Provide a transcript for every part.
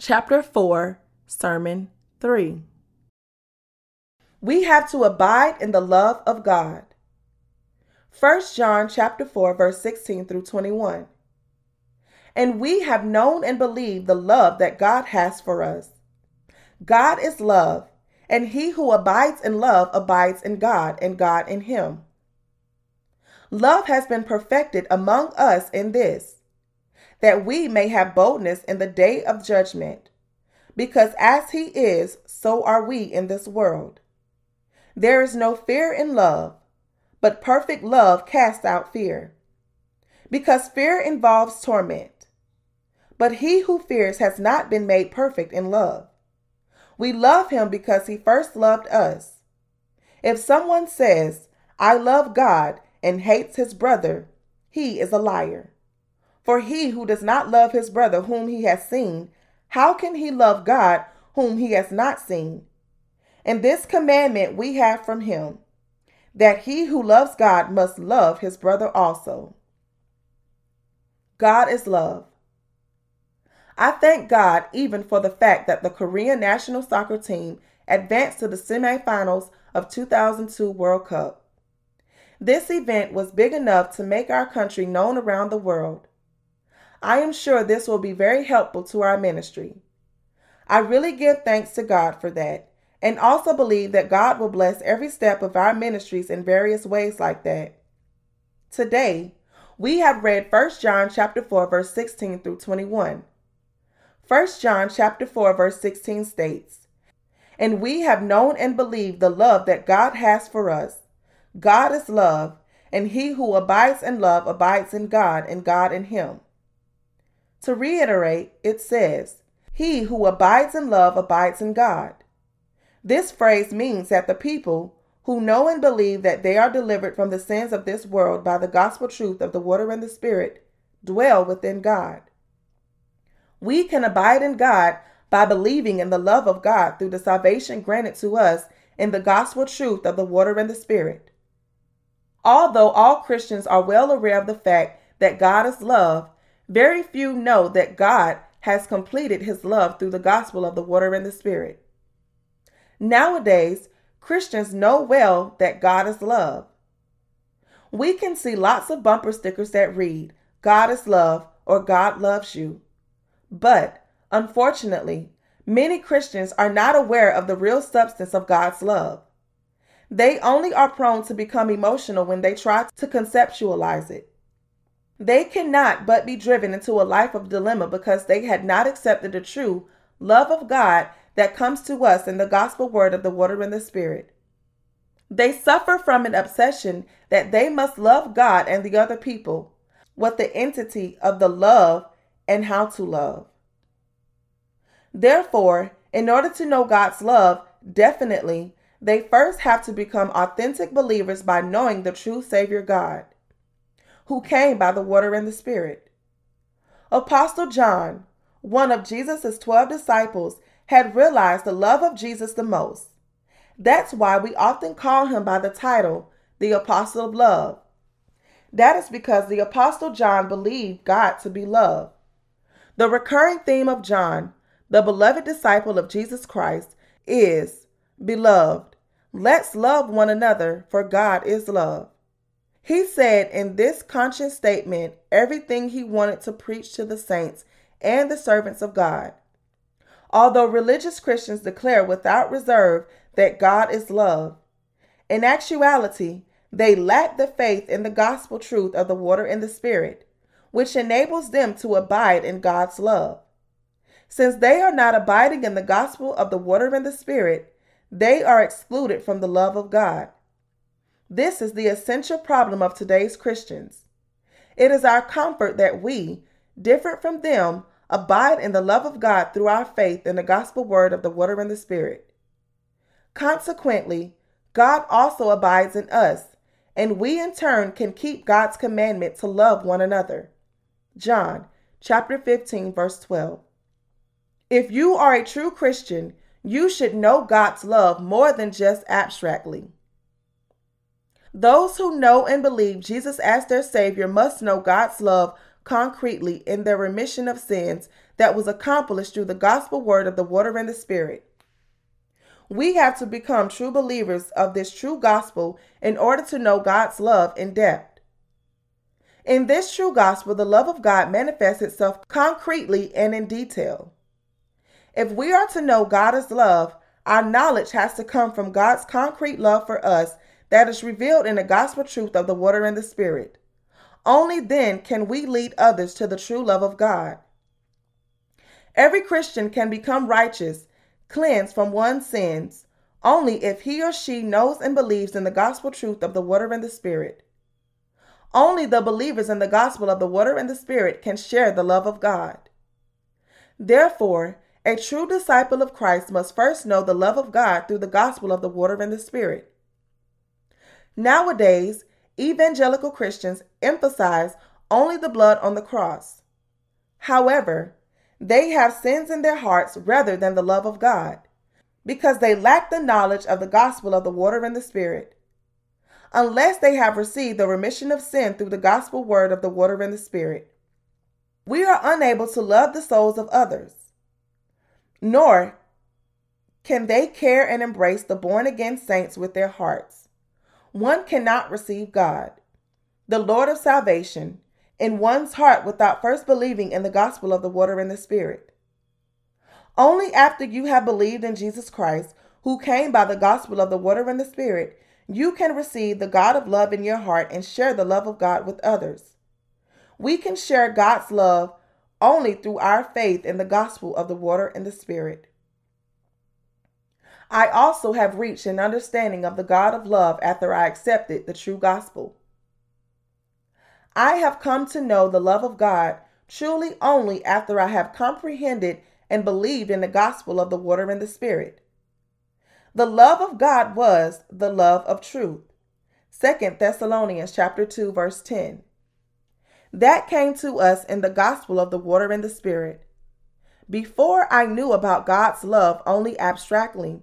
chapter 4, sermon 3. We have to abide in the love of God. 1 John chapter 4 verse 16 through 21. And we have known and believed the love that God has for us. God is love, and he who abides in love abides in God, and God in him. Love has been perfected among us in this, that we may have boldness in the day of judgment. Because as he is, so are we in this world. There is no fear in love, but perfect love casts out fear. Because fear involves torment. But he who fears has not been made perfect in love. We love him because he first loved us. If someone says, I love God, and hates his brother, he is a liar. For he who does not love his brother whom he has seen, how can he love God whom he has not seen? And this commandment we have from him that he who loves God must love his brother also. God is love. I thank God even for the fact that the Korean national soccer team advanced to the semifinals of 2002 World Cup. This event was big enough to make our country known around the world. I am sure this will be very helpful to our ministry. I really give thanks to God for that and also believe that God will bless every step of our ministries in various ways like that. Today, we have read 1 John chapter 4 verse 16 through 21. 1 John chapter 4 verse 16 states, "And we have known and believed the love that God has for us, God is love, and he who abides in love abides in God, and God in him. To reiterate, it says, He who abides in love abides in God. This phrase means that the people who know and believe that they are delivered from the sins of this world by the gospel truth of the water and the Spirit dwell within God. We can abide in God by believing in the love of God through the salvation granted to us in the gospel truth of the water and the Spirit. Although all Christians are well aware of the fact that God is love, very few know that God has completed his love through the gospel of the water and the Spirit. Nowadays, Christians know well that God is love. We can see lots of bumper stickers that read, God is love or God loves you. But, unfortunately, many Christians are not aware of the real substance of God's love. They only are prone to become emotional when they try to conceptualize it. They cannot but be driven into a life of dilemma because they had not accepted the true love of God that comes to us in the gospel word of the water and the spirit. They suffer from an obsession that they must love God and the other people with the entity of the love and how to love. Therefore, in order to know God's love definitely, they first have to become authentic believers by knowing the true Savior God, who came by the water and the Spirit. Apostle John, one of Jesus' 12 disciples, had realized the love of Jesus the most. That's why we often call him by the title, the Apostle of Love. That is because the Apostle John believed God to be love. The recurring theme of John, the beloved disciple of Jesus Christ, is Beloved, let's love one another, for God is love. He said in this conscious statement everything he wanted to preach to the saints and the servants of God. Although religious Christians declare without reserve that God is love, in actuality, they lack the faith in the gospel truth of the water and the spirit, which enables them to abide in God's love. Since they are not abiding in the gospel of the water and the spirit, they are excluded from the love of God. This is the essential problem of today's Christians. It is our comfort that we, different from them, abide in the love of God through our faith in the gospel word of the water and the spirit. Consequently, God also abides in us, and we in turn can keep God's commandment to love one another. John chapter 15 verse 12. If you are a true Christian, you should know God's love more than just abstractly. Those who know and believe Jesus as their Savior must know God's love concretely in their remission of sins that was accomplished through the gospel word of the water and the Spirit. We have to become true believers of this true gospel in order to know God's love in depth. In this true gospel, the love of God manifests itself concretely and in detail. If we are to know God as love, our knowledge has to come from God's concrete love for us that is revealed in the gospel truth of the water and the Spirit. Only then can we lead others to the true love of God. Every Christian can become righteous, cleansed from one's sins, only if he or she knows and believes in the gospel truth of the water and the Spirit. Only the believers in the gospel of the water and the Spirit can share the love of God. Therefore, a true disciple of Christ must first know the love of God through the gospel of the water and the Spirit. Nowadays, evangelical Christians emphasize only the blood on the cross. However, they have sins in their hearts rather than the love of God, because they lack the knowledge of the gospel of the water and the Spirit. Unless they have received the remission of sin through the gospel word of the water and the Spirit, we are unable to love the souls of others, nor can they care and embrace the born again saints with their hearts. One cannot receive God, the Lord of salvation, in one's heart without first believing in the gospel of the water and the Spirit. Only after you have believed in Jesus Christ, who came by the gospel of the water and the Spirit, you can receive the God of love in your heart and share the love of God with others. We can share God's love only through our faith in the gospel of the water and the Spirit. I also have reached an understanding of the God of love after I accepted the true gospel. I have come to know the love of God truly only after I have comprehended and believed in the gospel of the water and the Spirit. The love of God was the love of truth. 2 Thessalonians chapter 2 verse 10. That came to us in the gospel of the water and the Spirit. Before I knew about God's love only abstractly,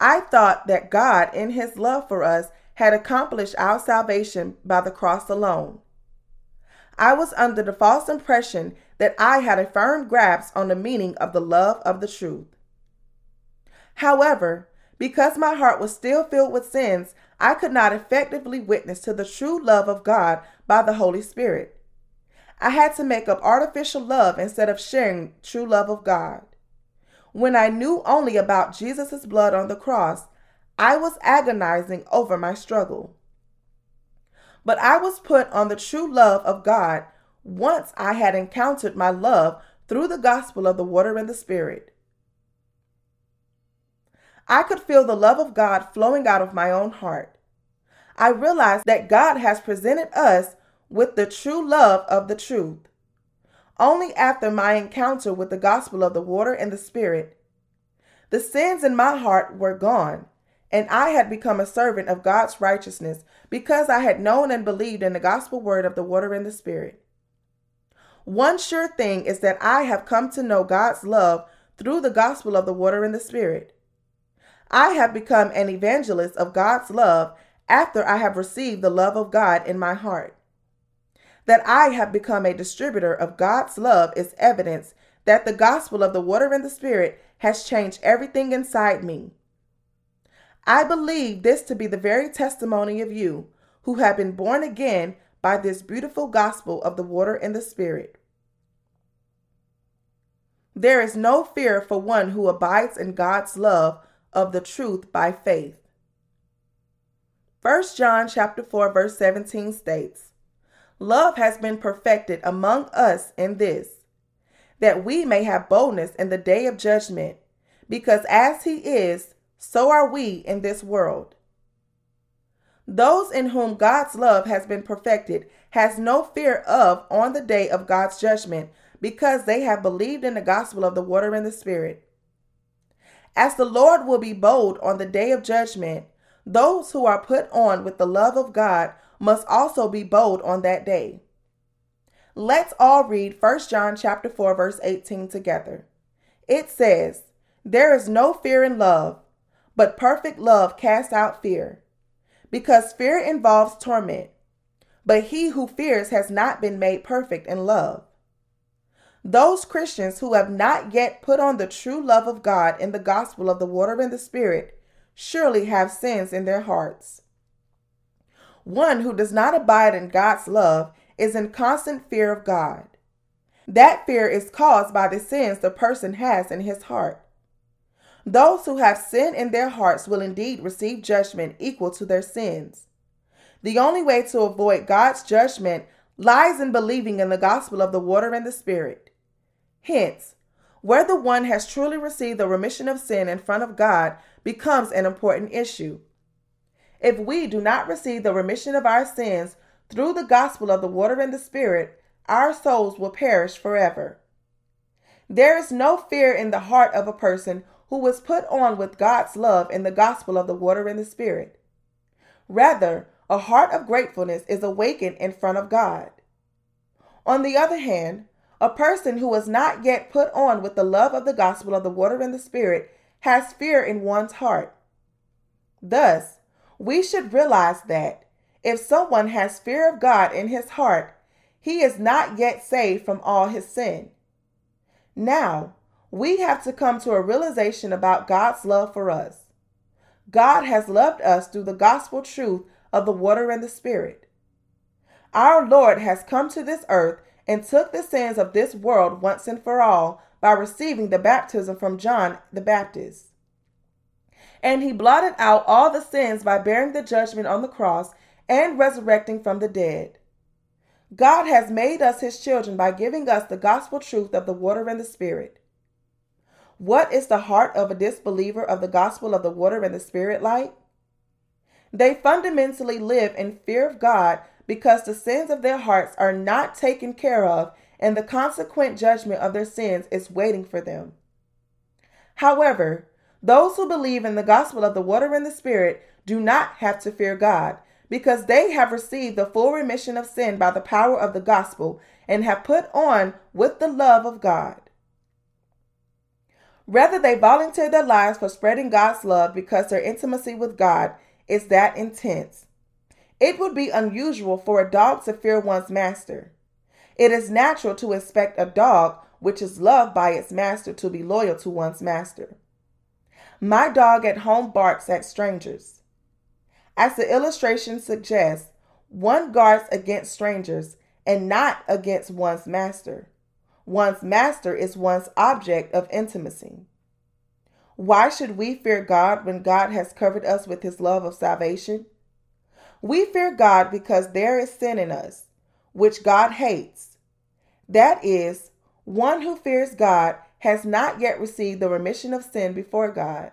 I thought that God, in His love for us, had accomplished our salvation by the cross alone. I was under the false impression that I had a firm grasp on the meaning of the love of the truth. However, because my heart was still filled with sins, I could not effectively witness to the true love of God by the Holy Spirit. I had to make up artificial love instead of sharing true love of God. When I knew only about Jesus' blood on the cross, I was agonizing over my struggle. But I was put on the true love of God once I had encountered my love through the gospel of the water and the Spirit. I could feel the love of God flowing out of my own heart. I realized that God has presented us with the true love of the truth. Only after my encounter with the gospel of the water and the Spirit, the sins in my heart were gone, and I had become a servant of God's righteousness because I had known and believed in the gospel word of the water and the Spirit. One sure thing is that I have come to know God's love through the gospel of the water and the Spirit. I have become an evangelist of God's love after I have received the love of God in my heart. That I have become a distributor of God's love is evidence that the gospel of the water and the Spirit has changed everything inside me. I believe this to be the very testimony of you who have been born again by this beautiful gospel of the water and the Spirit. There is no fear for one who abides in God's love of the truth by faith. 1 John chapter 4 verse 17 states, Love has been perfected among us in this, that we may have boldness in the day of judgment, because as he is, so are we in this world. Those in whom God's love has been perfected has no fear of on the day of God's judgment because they have believed in the gospel of the water and the spirit. As the Lord will be bold on the day of judgment, those who are put on with the love of God must also be bold on that day. Let's all read 1 John chapter 4 verse 18 together. It says, "There is no fear in love, but perfect love casts out fear, because fear involves torment. but he who fears has not been made perfect in love. Those Christians who have not yet put on the true love of God in the gospel of the water and the Spirit surely have sins in their hearts. One who does not abide in God's love is in constant fear of God. That fear is caused by the sins the person has in his heart. Those who have sin in their hearts will indeed receive judgment equal to their sins. The only way to avoid God's judgment lies in believing in the gospel of the water and the Spirit. Hence, whether one has truly received the remission of sin in front of God becomes an important issue. If we do not receive the remission of our sins through the gospel of the water and the Spirit, our souls will perish forever. There is no fear in the heart of a person who was put on with God's love in the gospel of the water and the Spirit. Rather, a heart of gratefulness is awakened in front of God. On the other hand, a person who is not yet put on with the love of the gospel of the water and the Spirit has fear in one's heart. Thus, we should realize that if someone has fear of God in his heart, he is not yet saved from all his sin. Now, we have to come to a realization about God's love for us. God has loved us through the gospel truth of the water and the Spirit. Our Lord has come to this earth and took the sins of this world once and for all by receiving the baptism from John the Baptist. And he blotted out all the sins by bearing the judgment on the cross and resurrecting from the dead. God has made us his children by giving us the gospel truth of the water and the Spirit. What is the heart of a disbeliever of the gospel of the water and the Spirit like? They fundamentally live in fear of God because the sins of their hearts are not taken care of and the consequent judgment of their sins is waiting for them. However, those who believe in the gospel of the water and the Spirit do not have to fear God because they have received the full remission of sin by the power of the gospel and have put on with the love of God. Rather, they volunteer their lives for spreading God's love because their intimacy with God is that intense. It would be unusual for a dog to fear one's master. It is natural to expect a dog which is loved by its master to be loyal to one's master. My dog at home barks at strangers. As the illustration suggests, one guards against strangers and not against one's master. One's master is one's object of intimacy. Why should we fear God when God has covered us with his love of salvation? We fear God because there is sin in us, which God hates. That is, one who fears God has not yet received the remission of sin before God.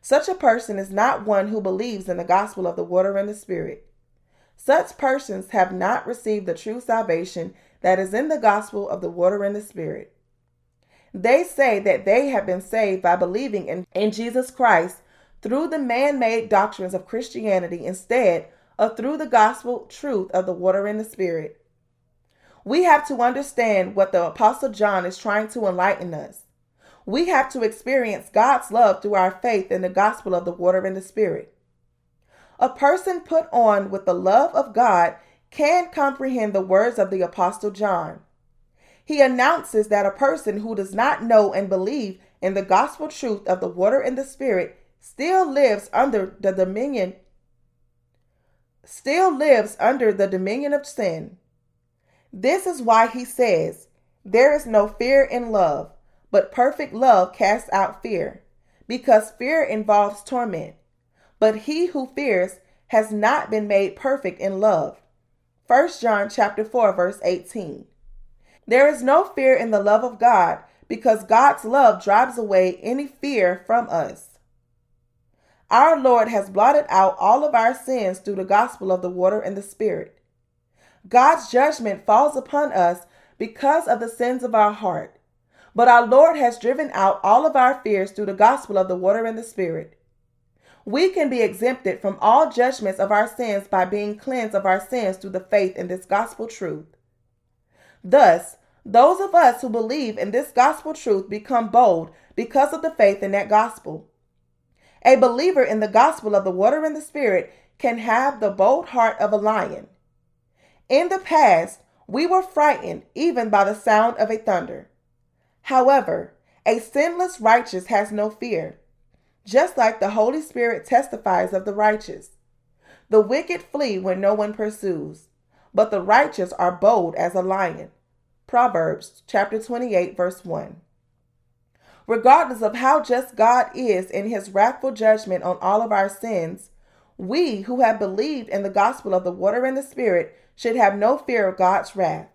Such a person is not one who believes in the gospel of the water and the Spirit. Such persons have not received the true salvation that is in the gospel of the water and the Spirit. They say that they have been saved by believing in, in Jesus Christ through the man made doctrines of Christianity instead of through the gospel truth of the water and the Spirit. We have to understand what the Apostle John is trying to enlighten us. We have to experience God's love through our faith in the gospel of the water and the Spirit. A person put on with the love of God can comprehend the words of the Apostle John. He announces that a person who does not know and believe in the gospel truth of the water and the spirit still lives under the dominion still lives under the dominion of sin. This is why he says, there is no fear in love, but perfect love casts out fear, because fear involves torment. But he who fears has not been made perfect in love. 1 John chapter 4 verse 18. There is no fear in the love of God because God's love drives away any fear from us. Our Lord has blotted out all of our sins through the gospel of the water and the Spirit. God's judgment falls upon us because of the sins of our heart. But our Lord has driven out all of our fears through the gospel of the water and the Spirit. We can be exempted from all judgments of our sins by being cleansed of our sins through the faith in this gospel truth. Thus, those of us who believe in this gospel truth become bold because of the faith in that gospel. A believer in the gospel of the water and the spirit can have the bold heart of a lion. In the past, we were frightened even by the sound of a thunder. However, a sinless righteous has no fear, just like the Holy Spirit testifies of the righteous. The wicked flee when no one pursues, but the righteous are bold as a lion. Proverbs chapter 28 verse 1. Regardless of how just God is in his wrathful judgment on all of our sins, we who have believed in the gospel of the water and the spirit should have no fear of God's wrath.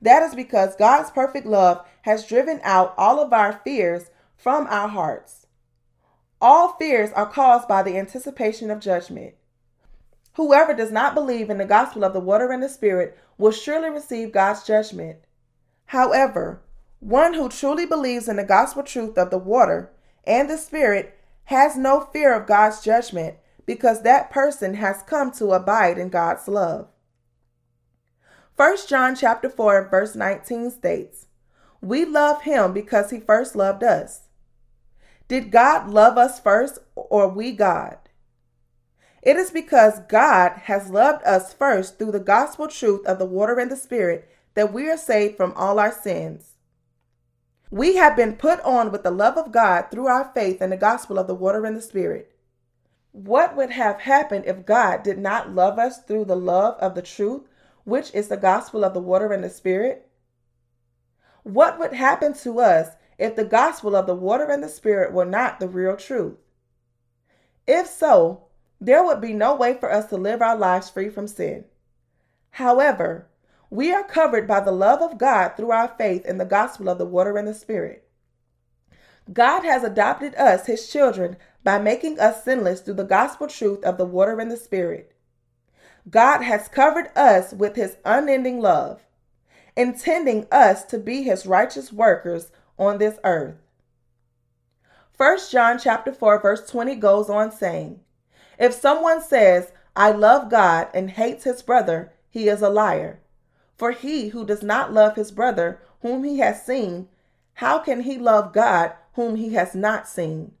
That is because God's perfect love has driven out all of our fears from our hearts. All fears are caused by the anticipation of judgment. Whoever does not believe in the gospel of the water and the spirit will surely receive God's judgment. However, one who truly believes in the gospel truth of the water and the spirit has no fear of God's judgment because that person has come to abide in God's love. 1 John chapter 4 verse 19 states, "We love him because he first loved us." Did God love us first or we God? It is because God has loved us first through the gospel truth of the water and the spirit that we are saved from all our sins. We have been put on with the love of God through our faith in the gospel of the water and the spirit. What would have happened if God did not love us through the love of the truth, which is the gospel of the water and the spirit? What would happen to us if the gospel of the water and the spirit were not the real truth? If so, there would be no way for us to live our lives free from sin. However, we are covered by the love of God through our faith in the gospel of the water and the spirit. God has adopted us, his children, by making us sinless through the gospel truth of the water and the spirit. God has covered us with his unending love, intending us to be his righteous workers on this earth. 1 John chapter 4 verse 20 goes on saying, If someone says, I love God and hates his brother, he is a liar. For he who does not love his brother whom he has seen, how can he love God whom he has not seen?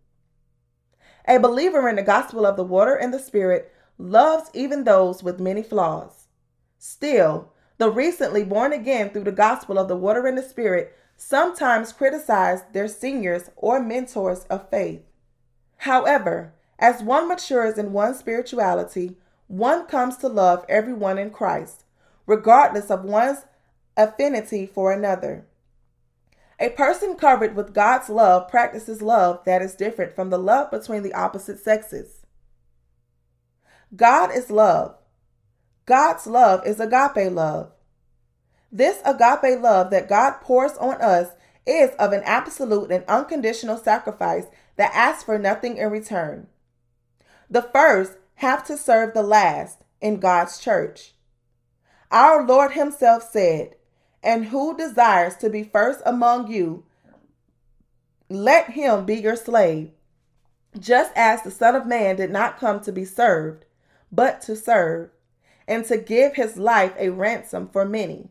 A believer in the gospel of the water and the spirit loves even those with many flaws. Still, the recently born again through the gospel of the water and the spirit sometimes criticize their seniors or mentors of faith. However, as one matures in one's spirituality, one comes to love everyone in Christ regardless of one's affinity for another. A person covered with God's love practices love that is different from the love between the opposite sexes. God is love. God's love is agape love. This agape love that God pours on us is of an absolute and unconditional sacrifice that asks for nothing in return. The first have to serve the last in God's church. Our Lord Himself said, And who desires to be first among you, let him be your slave, just as the Son of Man did not come to be served, but to serve, and to give his life a ransom for many.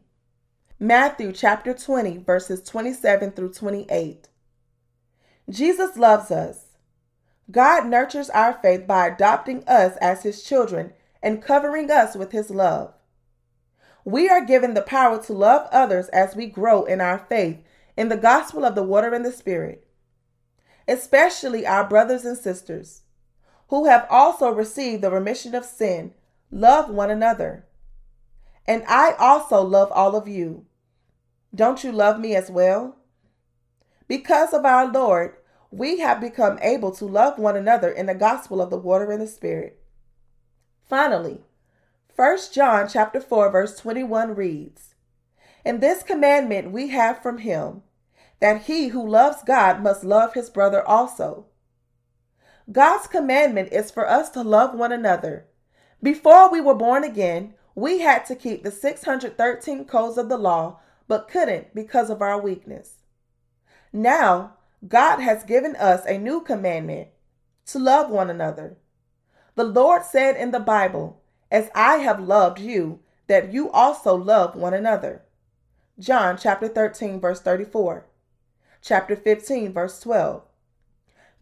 Matthew chapter 20, verses 27 through 28. Jesus loves us. God nurtures our faith by adopting us as his children and covering us with his love. We are given the power to love others as we grow in our faith in the gospel of the water and the spirit, especially our brothers and sisters who have also received the remission of sin. Love one another. And I also love all of you. Don't you love me as well? Because of our Lord, we have become able to love one another in the gospel of the water and the spirit. Finally, 1 John chapter 4 verse 21 reads, "In this commandment we have from him, that he who loves God must love his brother also." God's commandment is for us to love one another. Before we were born again, we had to keep the 613 codes of the law, but couldn't because of our weakness. Now, God has given us a new commandment to love one another. The Lord said in the Bible, as I have loved you, that you also love one another. John chapter 13, verse 34. Chapter 15, verse 12.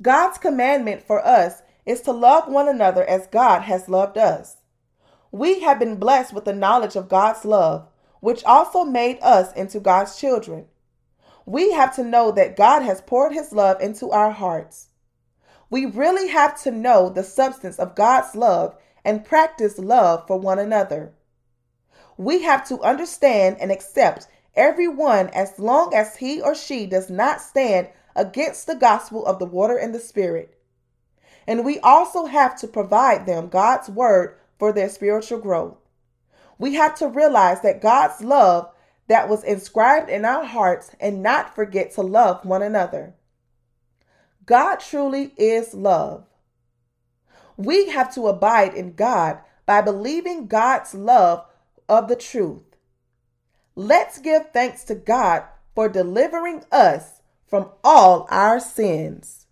God's commandment for us is to love one another as God has loved us. We have been blessed with the knowledge of God's love, which also made us into God's children. We have to know that God has poured his love into our hearts. We really have to know the substance of God's love and practice love for one another. We have to understand and accept everyone as long as he or she does not stand against the gospel of the water and the spirit. And we also have to provide them God's word for their spiritual growth. We have to realize that God's love that was inscribed in our hearts and not forget to love one another. God truly is love. We have to abide in God by believing God's love of the truth. Let's give thanks to God for delivering us from all our sins.